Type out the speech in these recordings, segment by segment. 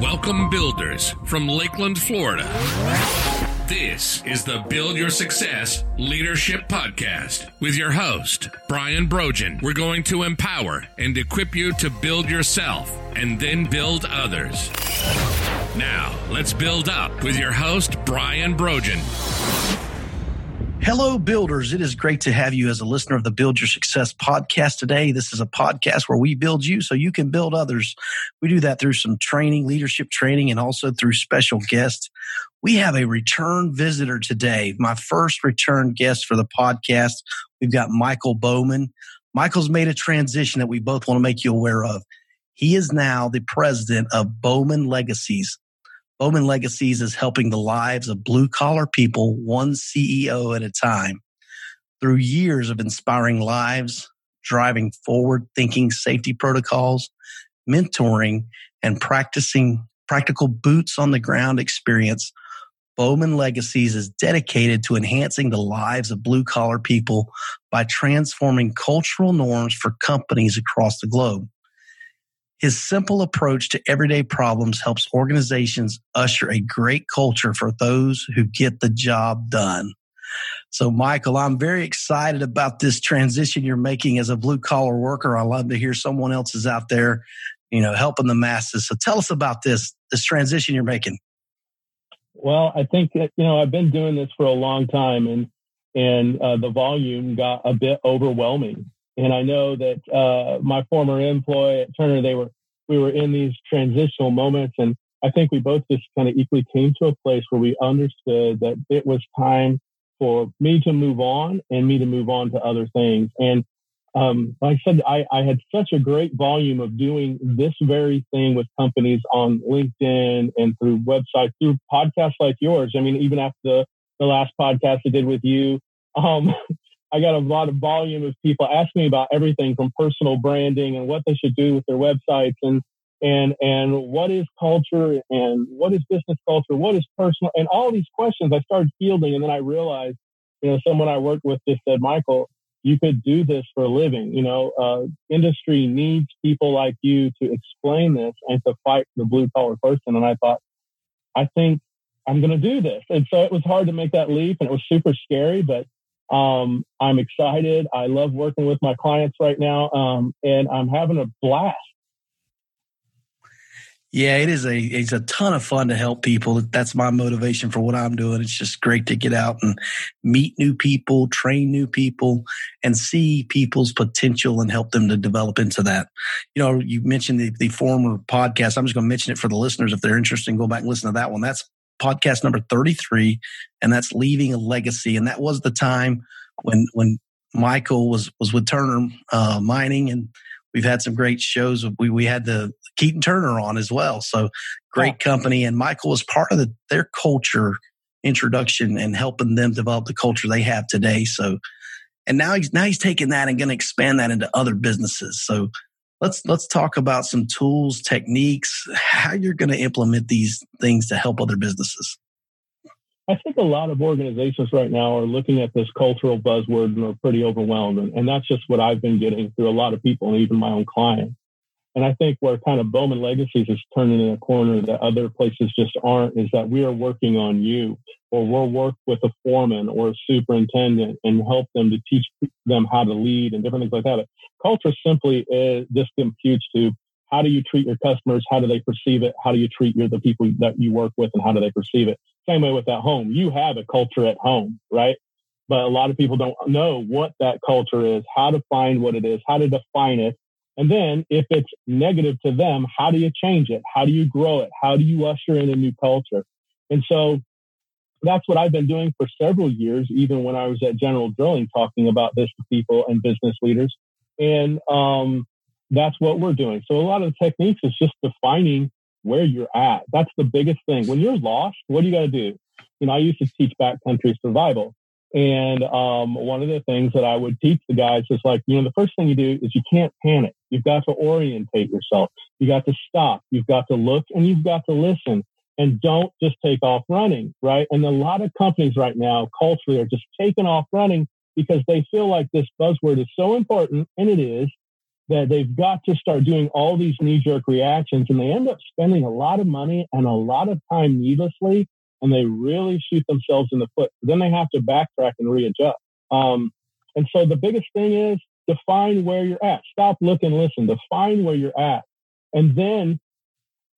Welcome, builders from Lakeland, Florida. This is the Build Your Success Leadership Podcast with your host, Brian Brogan. We're going to empower and equip you to build yourself and then build others. Now, let's build up with your host, Brian Brogan. Hello, builders. It is great to have you as a listener of the Build Your Success podcast today. This is a podcast where we build you so you can build others. We do that through some training, leadership training, and also through special guests. We have a return visitor today, my first return guest for the podcast. We've got Mikel Bowman. Mikel's made a transition that we both want to make you aware of. He is now the president of Bowman Legacies. Bowman Legacies is helping the lives of blue collar people, one CEO at a time. Through years of inspiring lives, driving forward thinking safety protocols, mentoring, and practicing practical boots on the ground experience, Bowman Legacies is dedicated to enhancing the lives of blue collar people by transforming cultural norms for companies across the globe. His simple approach to everyday problems helps organizations usher a great culture for those who get the job done. So, Mikel, I'm very excited about this transition you're making as a blue collar worker. I love to hear someone else is out there, you know, helping the masses. So, tell us about this this transition you're making. Well, I think that you know I've been doing this for a long time, and and uh, the volume got a bit overwhelming. And I know that uh, my former employee at Turner, they were we were in these transitional moments, and I think we both just kind of equally came to a place where we understood that it was time for me to move on and me to move on to other things. And um, like I said, I, I had such a great volume of doing this very thing with companies on LinkedIn and through websites, through podcasts like yours. I mean, even after the, the last podcast I did with you, um, I got a lot of volume of people asking me about everything from personal branding and what they should do with their websites and and and what is culture and what is business culture, what is personal, and all these questions I started fielding, and then I realized, you know, someone I worked with just said, Mikel, you could do this for a living. You know, uh, industry needs people like you to explain this and to fight the blue collar person. And I thought, I think I'm going to do this. And so it was hard to make that leap, and it was super scary, but um, I'm excited. I love working with my clients right now, um, and I'm having a blast. Yeah, it is a it's a ton of fun to help people. That's my motivation for what I'm doing. It's just great to get out and meet new people, train new people, and see people's potential and help them to develop into that. You know, you mentioned the, the former podcast. I'm just going to mention it for the listeners if they're interested. Go back and listen to that one. That's podcast number 33, and that's leaving a legacy. And that was the time when when Mikel was was with Turner uh, Mining, and we've had some great shows. We we had the Keaton Turner on as well, so great company. And Mikel was part of the, their culture introduction and helping them develop the culture they have today. So, and now he's now he's taking that and going to expand that into other businesses. So let's let's talk about some tools, techniques, how you're going to implement these things to help other businesses. I think a lot of organizations right now are looking at this cultural buzzword and are pretty overwhelmed. And, and that's just what I've been getting through a lot of people and even my own clients. And I think where kind of Bowman Legacies is turning in a corner that other places just aren't is that we are working on you or we'll work with a foreman or a superintendent and help them to teach them how to lead and different things like that. But culture simply is this computes to how do you treat your customers? How do they perceive it? How do you treat your, the people that you work with and how do they perceive it? Same way with that home. You have a culture at home, right? But a lot of people don't know what that culture is, how to find what it is, how to define it. And then if it's negative to them, how do you change it? How do you grow it? How do you usher in a new culture? And so that's what I've been doing for several years, even when I was at General Drilling talking about this to people and business leaders. And um, that's what we're doing. So a lot of the techniques is just defining where you're at. That's the biggest thing. When you're lost, what do you got to do? You know, I used to teach backcountry survival. And um, one of the things that I would teach the guys is like, you know, the first thing you do is you can't panic. You've got to orientate yourself. You got to stop. You've got to look and you've got to listen and don't just take off running, right? And a lot of companies right now culturally are just taking off running because they feel like this buzzword is so important, and it is, that they've got to start doing all these knee jerk reactions and they end up spending a lot of money and a lot of time needlessly and they really shoot themselves in the foot. Then they have to backtrack and readjust. Um, and so the biggest thing is define where you're at. Stop, look, and listen. Define where you're at. And then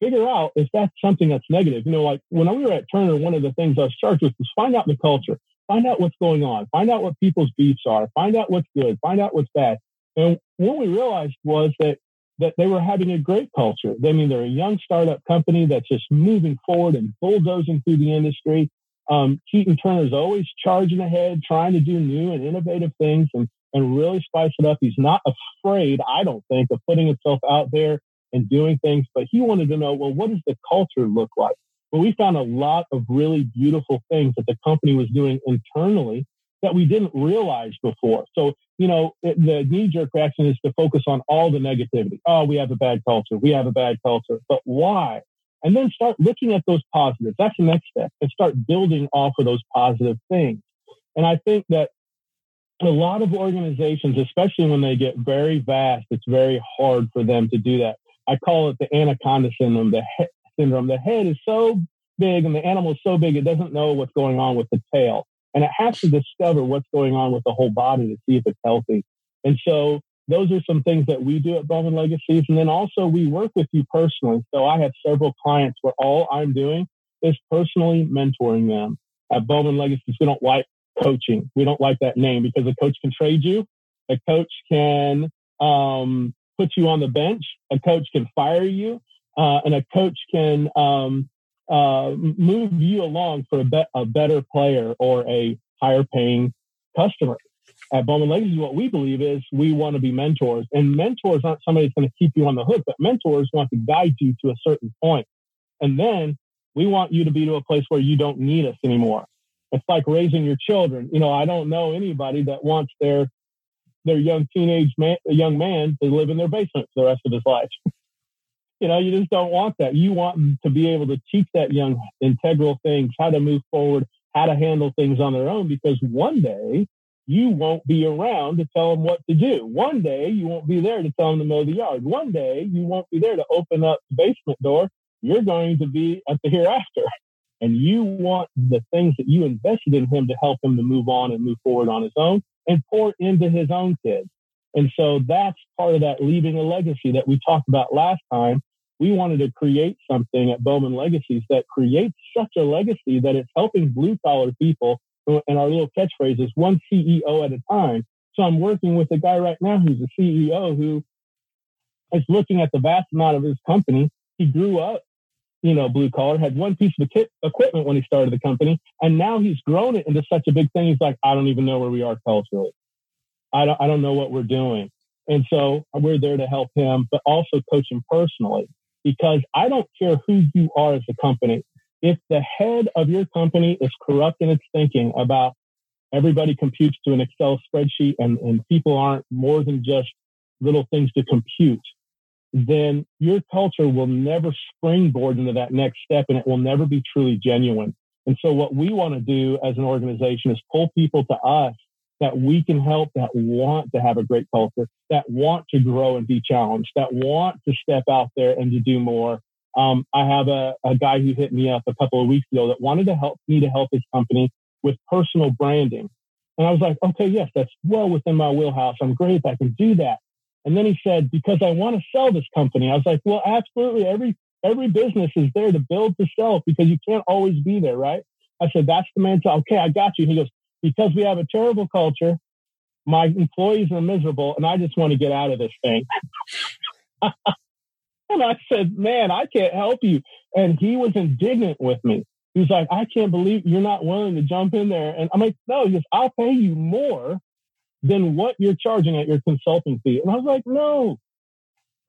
figure out if that's something that's negative. You know, like when we were at Turner, one of the things I was charged with was find out the culture, find out what's going on, find out what people's beefs are, find out what's good, find out what's bad. And what we realized was that that they were having a great culture. I mean, they're a young startup company that's just moving forward and bulldozing through the industry. Um, Keaton Turner's always charging ahead, trying to do new and innovative things and, and really spice it up. He's not afraid, I don't think, of putting himself out there and doing things, but he wanted to know, well, what does the culture look like? Well, we found a lot of really beautiful things that the company was doing internally that we didn't realize before. So, you know, the knee jerk reaction is to focus on all the negativity. Oh, we have a bad culture. We have a bad culture. But why? And then start looking at those positives. That's the next step and start building off of those positive things. And I think that a lot of organizations, especially when they get very vast, it's very hard for them to do that. I call it the anaconda syndrome. The head syndrome. The head is so big and the animal is so big it doesn't know what's going on with the tail, and it has to discover what's going on with the whole body to see if it's healthy. And so those are some things that we do at Bowman Legacies. And then also we work with you personally. So I have several clients where all I'm doing is personally mentoring them. At Bowman Legacies, we don't like coaching. We don't like that name because a coach can trade you. A coach can um, put you on the bench. A coach can fire you, uh, and a coach can um, uh, move you along for a, be- a, better player or a higher paying customer. At Bowman Legacy, what we believe is we want to be mentors, and mentors aren't somebody that's going to keep you on the hook, but mentors want to guide you to a certain point, and then we want you to be to a place where you don't need us anymore. It's like raising your children. You know, I don't know anybody that wants their their young teenage man, a young man to live in their basement for the rest of his life. you know, you just don't want that. You want to be able to teach that young integral things, how to move forward, how to handle things on their own, because one day you won't be around to tell them what to do. One day you won't be there to tell them to mow the yard. One day you won't be there to open up the basement door. You're going to be at the hereafter. And you want the things that you invested in him to help him to move on and move forward on his own and pour into his own kids. And so that's part of that leaving a legacy that we talked about last time. We wanted to create something at Bowman Legacies that creates such a legacy that it's helping blue collar people. And our little catchphrase is one CEO at a time. So I'm working with a guy right now who's a CEO who is looking at the vast amount of his company. He grew up you know, blue collar, had one piece of equipment when he started the company, and now he's grown it into such a big thing. He's like, I don't even know where we are culturally. I don't, I don't know what we're doing. And so we're there to help him, but also coach him personally because I don't care who you are as a company. If the head of your company is corrupt in its thinking about everybody computes to an Excel spreadsheet and, and people aren't more than just little things to compute, then your culture will never springboard into that next step and it will never be truly genuine. And so what we want to do as an organization is pull people to us that we can help that want to have a great culture, that want to grow and be challenged, that want to step out there and to do more. Um, I have a, a guy who hit me up a couple of weeks ago that wanted to help me to help his company with personal branding. And I was like, okay, yes, that's well within my wheelhouse. I'm great I can do that. And then he said, because I want to sell this company. I was like, well, absolutely. Every, every business is there to build to sell because you can't always be there, right? I said, that's the man. Okay, I got you. He goes, because we have a terrible culture. My employees are miserable and I just want to get out of this thing. and I said, man, I can't help you. And he was indignant with me. He was like, I can't believe you're not willing to jump in there. And I'm like, no, he goes, I'll pay you more than what you're charging at your consulting fee. And I was like, no,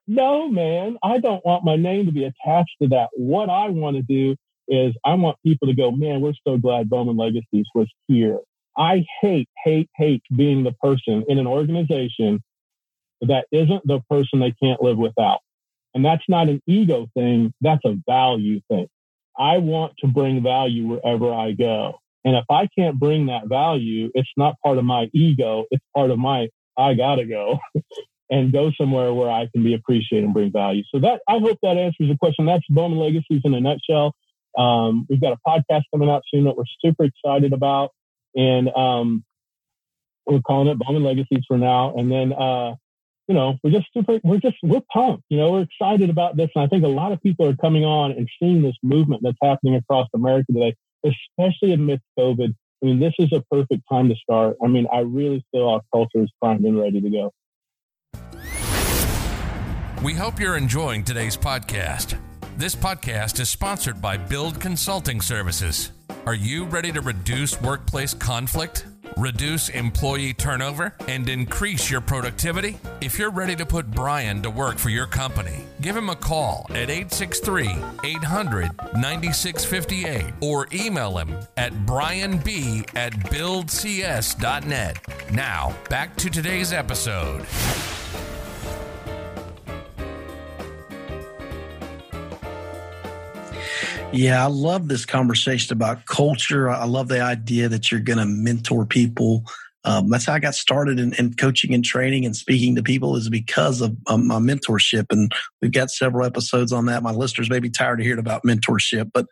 no, man, I don't want my name to be attached to that. What I want to do is I want people to go, man, we're so glad Bowman Legacies was here. I hate, hate, hate being the person in an organization that isn't the person they can't live without. And that's not an ego thing. That's a value thing. I want to bring value wherever I go. And if I can't bring that value, it's not part of my ego. It's part of my, I gotta go. and go somewhere where I can be appreciated and bring value. So that I hope that answers the question. That's Bowman Legacies in a nutshell. Um, we've got a podcast coming out soon that we're super excited about, and um, we're calling it Bowman Legacies for now. And then, uh, you know, we're just super, we're just, we're pumped. You know, we're excited about this, and I think a lot of people are coming on and seeing this movement that's happening across America today, especially amidst COVID. I mean, this is a perfect time to start. I mean, I really feel our culture is primed and ready to go. We hope you're enjoying today's podcast. This podcast is sponsored by Build Consulting Services. Are you ready to reduce workplace conflict, reduce employee turnover, and increase your productivity? If you're ready to put Brian to work for your company, give him a call at 863 800 9658 or email him at brianb at buildcs.net. Now, back to today's episode. Yeah, I love this conversation about culture. I love the idea that you're going to mentor people. Um, that's how I got started in, in, coaching and training and speaking to people is because of um, my mentorship. And we've got several episodes on that. My listeners may be tired of hearing about mentorship, but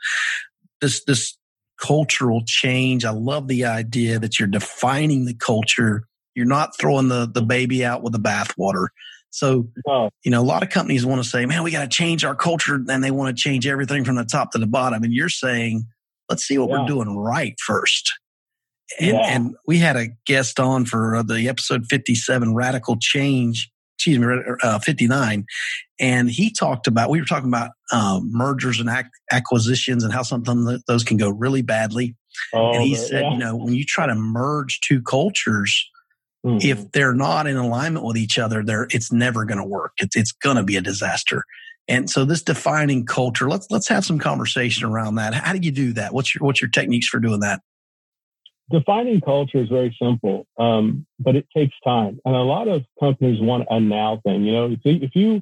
this, this cultural change, I love the idea that you're defining the culture. You're not throwing the, the baby out with the bathwater. So, you know, a lot of companies want to say, man, we got to change our culture and they want to change everything from the top to the bottom. And you're saying, let's see what yeah. we're doing right first. And, yeah. and, we had a guest on for uh, the episode 57, Radical Change, excuse me, uh, 59. And he talked about, we were talking about um, mergers and ac- acquisitions and how something those can go really badly. Oh, and he said, yeah. you know, when you try to merge two cultures, Mm-hmm. If they're not in alignment with each other, there it's never going to work. It's it's going to be a disaster. And so this defining culture, let's let's have some conversation around that. How do you do that? What's your what's your techniques for doing that? Defining culture is very simple, um, but it takes time. And a lot of companies want a now thing. You know, if you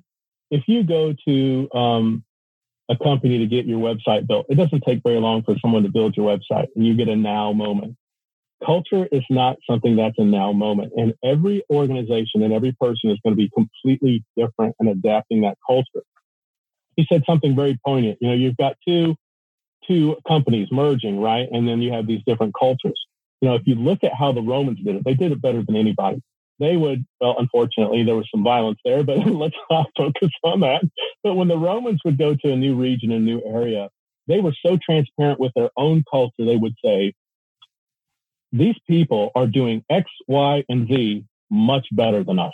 if you go to um, a company to get your website built, it doesn't take very long for someone to build your website, and you get a now moment culture is not something that's a now moment. And every organization and every person is going to be completely different and adapting that culture. He said something very poignant. You know, you've got two, two companies merging, right? And then you have these different cultures. You know, if you look at how the Romans did it, they did it better than anybody. They would, well, unfortunately, there was some violence there, but let's not focus on that. But when the Romans would go to a new region, a new area, they were so transparent with their own culture, they would say, these people are doing X, Y, and Z much better than us.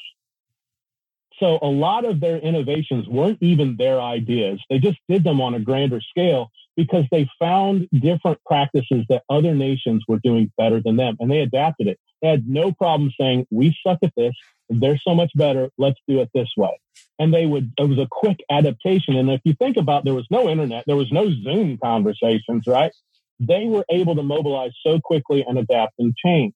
So a lot of their innovations weren't even their ideas. They just did them on a grander scale because they found different practices that other nations were doing better than them and they adapted it. They had no problem saying, we suck at this. They're so much better. Let's do it this way. And they would, it was a quick adaptation. And if you think about, there was no internet, there was no Zoom conversations, right? They were able to mobilize so quickly and adapt and change.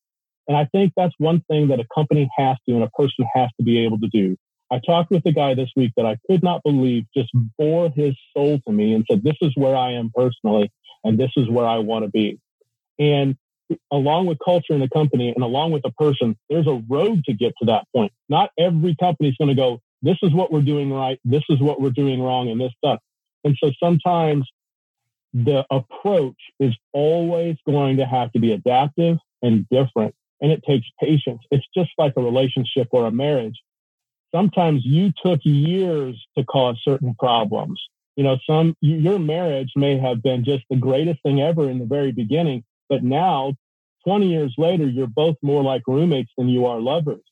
And I think that's one thing that a company has to and a person has to be able to do. I talked with a guy this week that I could not believe just bore his soul to me and said, This is where I am personally, and this is where I want to be. And along with culture in the company and along with a person, there's a road to get to that point. Not every company is going to go, This is what we're doing right, this is what we're doing wrong, and this stuff. And so sometimes the approach is always going to have to be adaptive and different. And it takes patience. It's just like a relationship or a marriage. Sometimes you took years to cause certain problems. You know, some, your marriage may have been just the greatest thing ever in the very beginning, but now 20 years later, you're both more like roommates than you are lovers.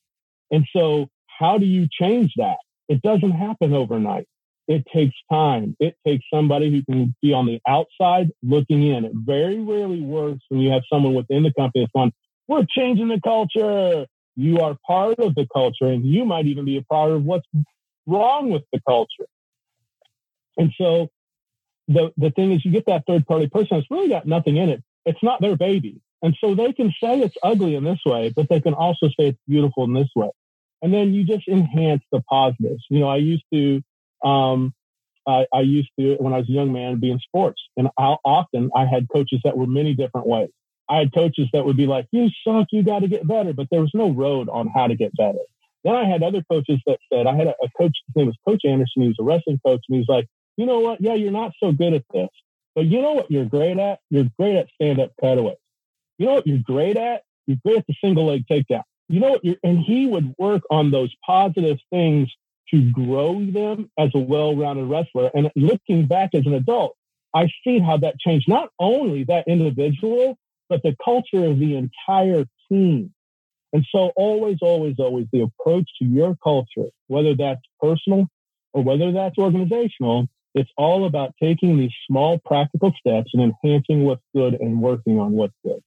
And so how do you change that? It doesn't happen overnight it takes time. It takes somebody who can be on the outside looking in. It very rarely works when you have someone within the company that's going, we're changing the culture. You are part of the culture and you might even be a part of what's wrong with the culture. And so the, the thing is you get that third party person that's really got nothing in it. It's not their baby. And so they can say it's ugly in this way, but they can also say it's beautiful in this way. And then you just enhance the positives. You know, I used to um, I, I, used to, when I was a young man, be in sports. And I, often I had coaches that were many different ways. I had coaches that would be like, you suck, you got to get better. But there was no road on how to get better. Then I had other coaches that said, I had a, a coach, his name was Coach Anderson. He was a wrestling coach. And he's like, you know what? Yeah, you're not so good at this. But you know what you're great at? You're great at stand up cutaways. You know what you're great at? You're great at the single leg takedown. You know what? You're, and he would work on those positive things to grow them as a well rounded wrestler. And looking back as an adult, I see how that changed not only that individual, but the culture of the entire team. And so always, always, always the approach to your culture, whether that's personal or whether that's organizational, it's all about taking these small practical steps and enhancing what's good and working on what's good.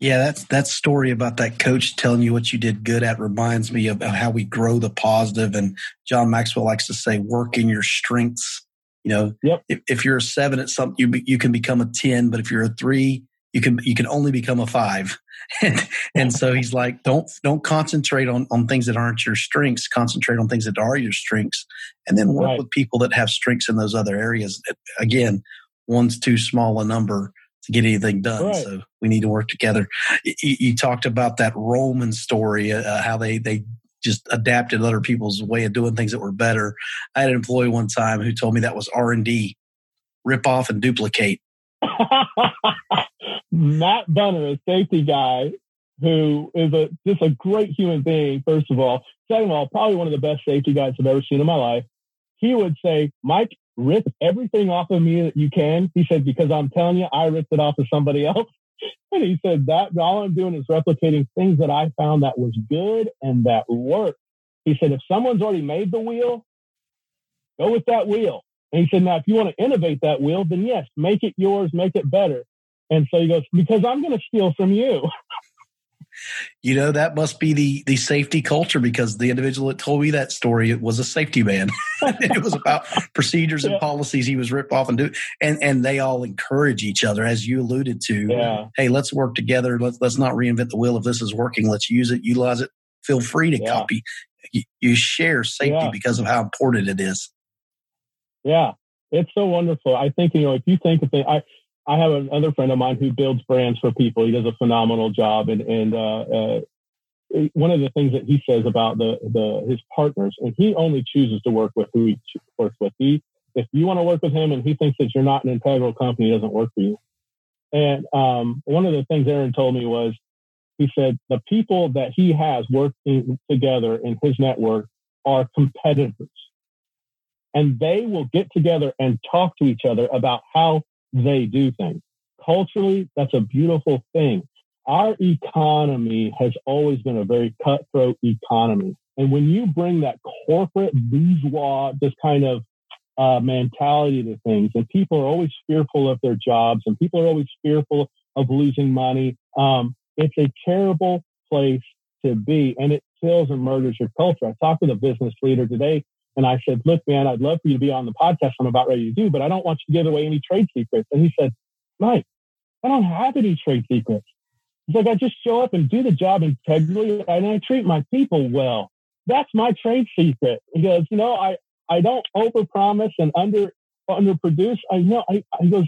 Yeah, that's that story about that coach telling you what you did good at reminds me of how we grow the positive. And John Maxwell likes to say, work in your strengths. You know, yep. if, if you're a seven at something, you you can become a ten, but if you're a three, you can you can only become a five and and so he's like don't don't concentrate on on things that aren't your strengths concentrate on things that are your strengths and then work right. with people that have strengths in those other areas again one's too small a number to get anything done right. so we need to work together you, you talked about that roman story uh, how they they just adapted other people's way of doing things that were better i had an employee one time who told me that was r&d rip off and duplicate Matt Bunner, a safety guy who is a just a great human being, first of all. Second of all, probably one of the best safety guys I've ever seen in my life. He would say, Mike, rip everything off of me that you can. He said, because I'm telling you, I ripped it off of somebody else. And he said that all I'm doing is replicating things that I found that was good and that worked. He said, if someone's already made the wheel, go with that wheel. And he said, now, if you want to innovate that wheel, then yes, make it yours, make it better. And so he goes, because I'm going to steal from you. you know that must be the the safety culture because the individual that told me that story it was a safety man. It was about procedures and policies he was ripped off and do and and they all encourage each other as you alluded to. Yeah. hey let's work together. Let's let's not reinvent the wheel. If this is working let's use it. Utilize it. Feel free to yeah. copy. You, you, share safety because of how important it is. Yeah. It's so wonderful. I think you know if you think of it i I have another friend of mine who builds brands for people. He does a phenomenal job, and and uh, uh, one of the things that he says about the the his partners, and he only chooses to work with who he works with. He, if you want to work with him, and he thinks that you're not an integral company, he doesn't work for you. And um, one of the things Aaron told me was, he said the people that he has working together in his network are competitors, and they will get together and talk to each other about how they do things. Culturally, that's a beautiful thing. Our economy has always been a very cutthroat economy. And when you bring that corporate bourgeois, this kind of uh, mentality to things, and people are always fearful of their jobs, and people are always fearful of losing money, um, it's a terrible place to be, and it kills and murders your culture. I talked with a business leader today and I said, look, man, I'd love for you to be on the podcast I'm about ready to do, but I don't want you to give away any trade secrets. And he said, Mike, I don't have any trade secrets. He's like, I just show up and do the job integrally and I treat my people well. That's my trade secret. He goes, you know, I, I don't overpromise and under underproduce. I know I, I goes,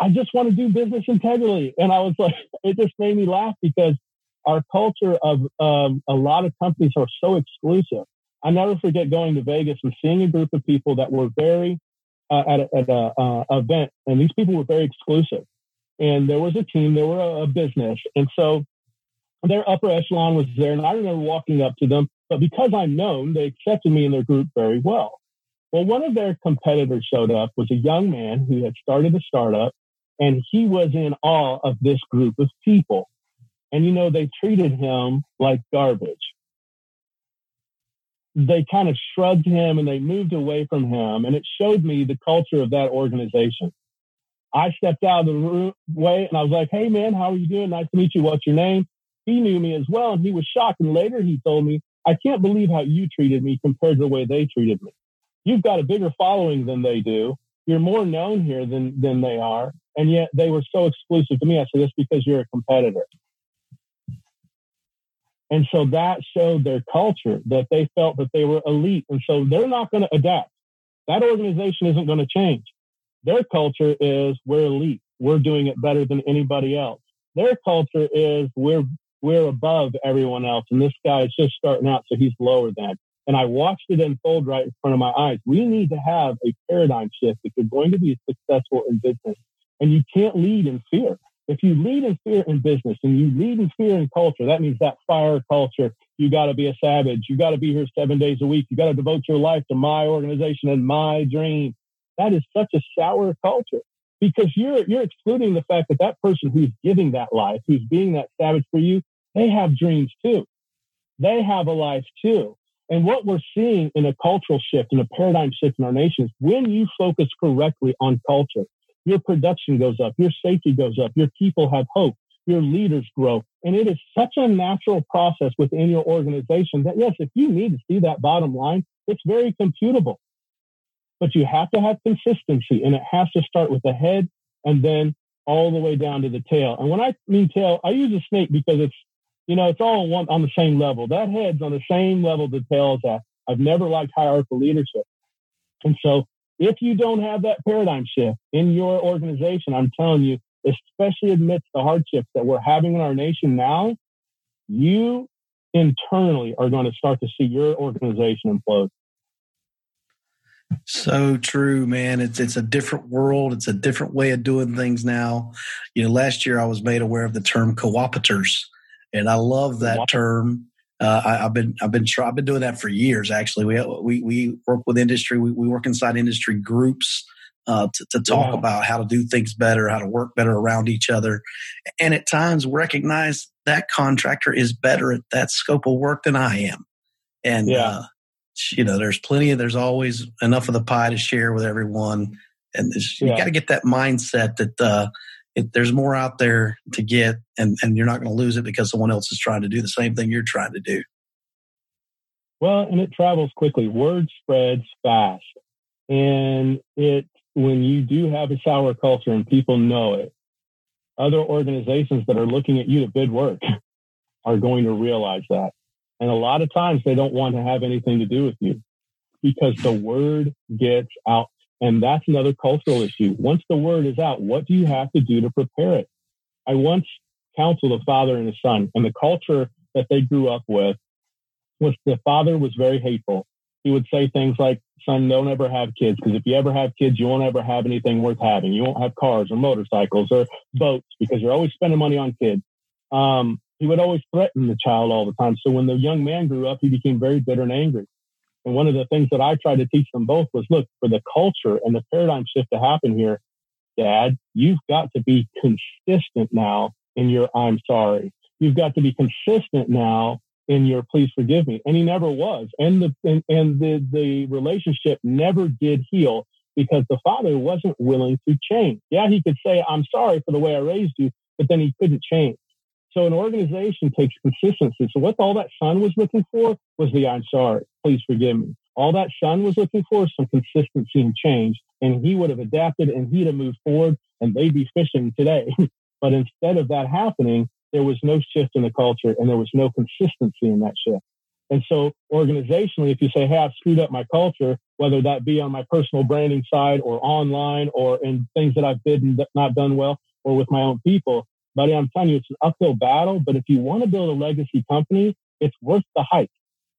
I just want to do business integrally. And I was like, it just made me laugh because our culture of um, a lot of companies are so exclusive. I never forget going to Vegas and seeing a group of people that were very uh, at a, at a uh, event, and these people were very exclusive. And there was a team, there were a, a business, and so their upper echelon was there. And I remember walking up to them, but because I'm known, they accepted me in their group very well. Well, one of their competitors showed up was a young man who had started a startup, and he was in awe of this group of people. And you know, they treated him like garbage they kind of shrugged him and they moved away from him. And it showed me the culture of that organization. I stepped out of the room, way and I was like, Hey man, how are you doing? Nice to meet you. What's your name? He knew me as well. And he was shocked. And later he told me, I can't believe how you treated me compared to the way they treated me. You've got a bigger following than they do. You're more known here than, than they are. And yet they were so exclusive to me. I said, that's because you're a competitor. And so that showed their culture that they felt that they were elite. And so they're not going to adapt. That organization isn't going to change. Their culture is we're elite. We're doing it better than anybody else. Their culture is we're we're above everyone else. And this guy is just starting out, so he's lower than. And I watched it unfold right in front of my eyes. We need to have a paradigm shift if you're going to be successful in business. And you can't lead in fear. If you lead in fear in business and you lead in fear in culture, that means that fire culture. You got to be a savage. You got to be here seven days a week. You got to devote your life to my organization and my dream. That is such a sour culture because you're you're excluding the fact that that person who's giving that life, who's being that savage for you, they have dreams too. They have a life too. And what we're seeing in a cultural shift and a paradigm shift in our nation is when you focus correctly on culture, your production goes up, your safety goes up, your people have hope, your leaders grow. And it is such a natural process within your organization that, yes, if you need to see that bottom line, it's very computable. But you have to have consistency and it has to start with the head and then all the way down to the tail. And when I mean tail, I use a snake because it's, you know, it's all one on the same level. That head's on the same level the tail's at. I've never liked hierarchical leadership. And so if you don't have that paradigm shift in your organization, I'm telling you, especially amidst the hardships that we're having in our nation now, you internally are going to start to see your organization implode. So true, man. It's it's a different world. It's a different way of doing things now. You know, last year I was made aware of the term co-opeters, and I love that term uh, I, have been I've been I've been doing that for years. Actually, we we we work with industry. We, we work inside industry groups uh, to, to, talk yeah. about how to do things better, how to work better around each other, and at times recognize that contractor is better at that scope of work than I am. And yeah. uh, you know, there's plenty of there's always enough of the pie to share with everyone, and you got to get that mindset that uh, it, there's more out there to get and, and you're not going to lose it because someone else is trying to do the same thing you're trying to do. Well, and it travels quickly. Word spreads fast. And it, when you do have a sour culture and people know it, other organizations that are looking at you to bid work are going to realize that. And a lot of times they don't want to have anything to do with you because the word gets out and that's another cultural issue. Once the word is out, what do you have to do to prepare it? I once counseled a father and a son, and the culture that they grew up with was the father was very hateful. He would say things like, son, don't ever have kids, because if you ever have kids, you won't ever have anything worth having. You won't have cars or motorcycles or boats because you're always spending money on kids. Um, he would always threaten the child all the time. So when the young man grew up, he became very bitter and angry. And one of the things that I tried to teach them both was look, for the culture and the paradigm shift to happen here, dad, you've got to be consistent now in your I'm sorry. You've got to be consistent now in your please forgive me. And he never was. And the and, and the the relationship never did heal because the father wasn't willing to change. Yeah, he could say, I'm sorry for the way I raised you, but then he couldn't change. So an organization takes consistency. So what all that son was looking for was the I'm sorry, please forgive me. All that son was looking for is some consistency and change. And he would have adapted and he'd have moved forward and they'd be fishing today. but instead of that happening, there was no shift in the culture and there was no consistency in that shift. And so organizationally, if you say, Hey, I've screwed up my culture, whether that be on my personal branding side or online or in things that I've bid and not done well or with my own people, buddy, I'm telling you, it's an uphill battle. But if you want to build a legacy company, it's worth the hype,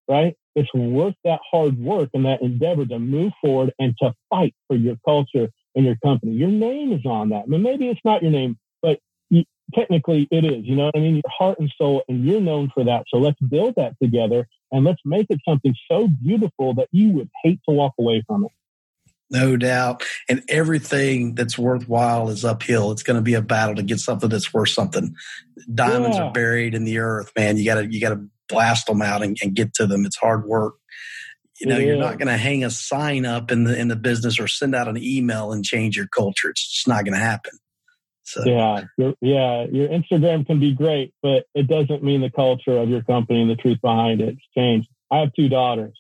right? It's worth that hard work and that endeavor to move forward and to fight for your culture and your company. Your name is on that. I mean, maybe it's not your name, but you, technically it is. You know what I mean? Your heart and soul, and you're known for that. So let's build that together and let's make it something so beautiful that you would hate to walk away from it. No doubt. And everything that's worthwhile is uphill. It's going to be a battle to get something that's worth something. Diamonds yeah. are buried in the earth, man. You gotta, you gotta blast them out and, and get to them. It's hard work. You know, yeah. you're not going to hang a sign up in the, in the business or send out an email and change your culture. It's just not going to happen. So. Yeah, your, yeah, your Instagram can be great, but it doesn't mean the culture of your company and the truth behind it. It's changed. I have two daughters.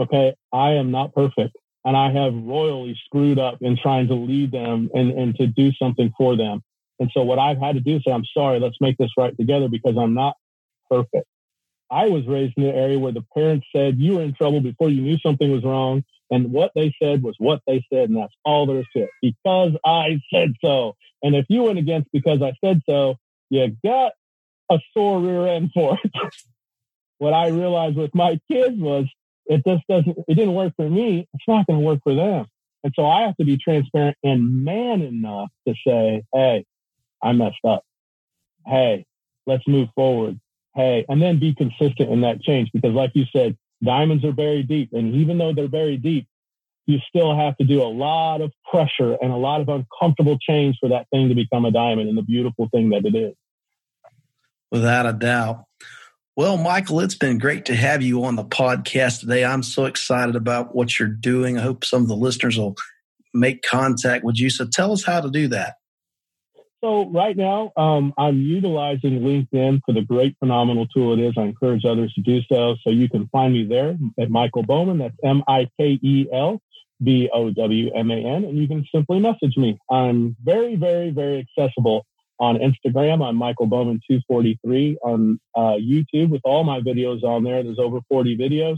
Okay, I am not perfect and I have royally screwed up in trying to lead them and, and to do something for them. And so what I've had to do is say, I'm sorry, let's make this right together because I'm not perfect. I was raised in an area where the parents said you were in trouble before you knew something was wrong. And what they said was what they said. And that's all there is to it because I said so. And if you went against because I said so, you got a sore rear end for it. what I realized with my kids was it just doesn't, it didn't work for me. It's not going to work for them. And so I have to be transparent and man enough to say, Hey, I messed up. Hey, let's move forward. Hey, and then be consistent in that change because like you said, diamonds are buried deep. And even though they're buried deep, you still have to do a lot of pressure and a lot of uncomfortable change for that thing to become a diamond and the beautiful thing that it is. Without a doubt. Well, Mikel, it's been great to have you on the podcast today. I'm so excited about what you're doing. I hope some of the listeners will make contact with you. So tell us how to do that. So right now, um, I'm utilizing LinkedIn for the great, phenomenal tool it is. I encourage others to do so. So you can find me there at Mikel Bowman. That's M-I-K-E-L B O W M A N, and you can simply message me. I'm very, very, very accessible on Instagram. I'm Mikel Bowman 243 on uh, YouTube with all my videos on there. There's over 40 videos.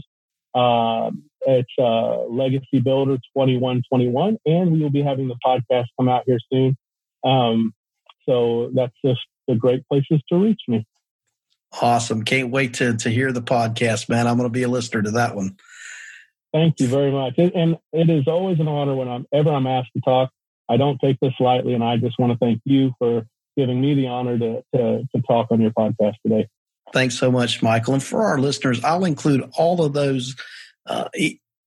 Uh, it's uh, Legacy Builder 2121, and we will be having the podcast come out here soon. Um, so that's just the great places to reach me. Awesome. Can't wait to, to hear the podcast, man. I'm going to be a listener to that one. Thank you very much. And it is always an honor when I'm ever I'm asked to talk. I don't take this lightly, and I just want to thank you for giving me the honor to, to, to talk on your podcast today. Thanks so much, Mikel. And for our listeners, I'll include all of those, uh,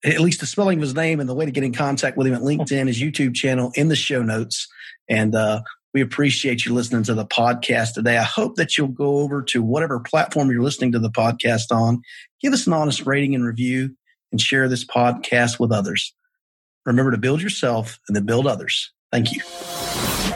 at least the spelling of his name and the way to get in contact with him at LinkedIn, his YouTube channel in the show notes. And uh, we appreciate you listening to the podcast today. I hope that you'll go over to whatever platform you're listening to the podcast on, give us an honest rating and review, and share this podcast with others. Remember to build yourself and then build others. Thank you.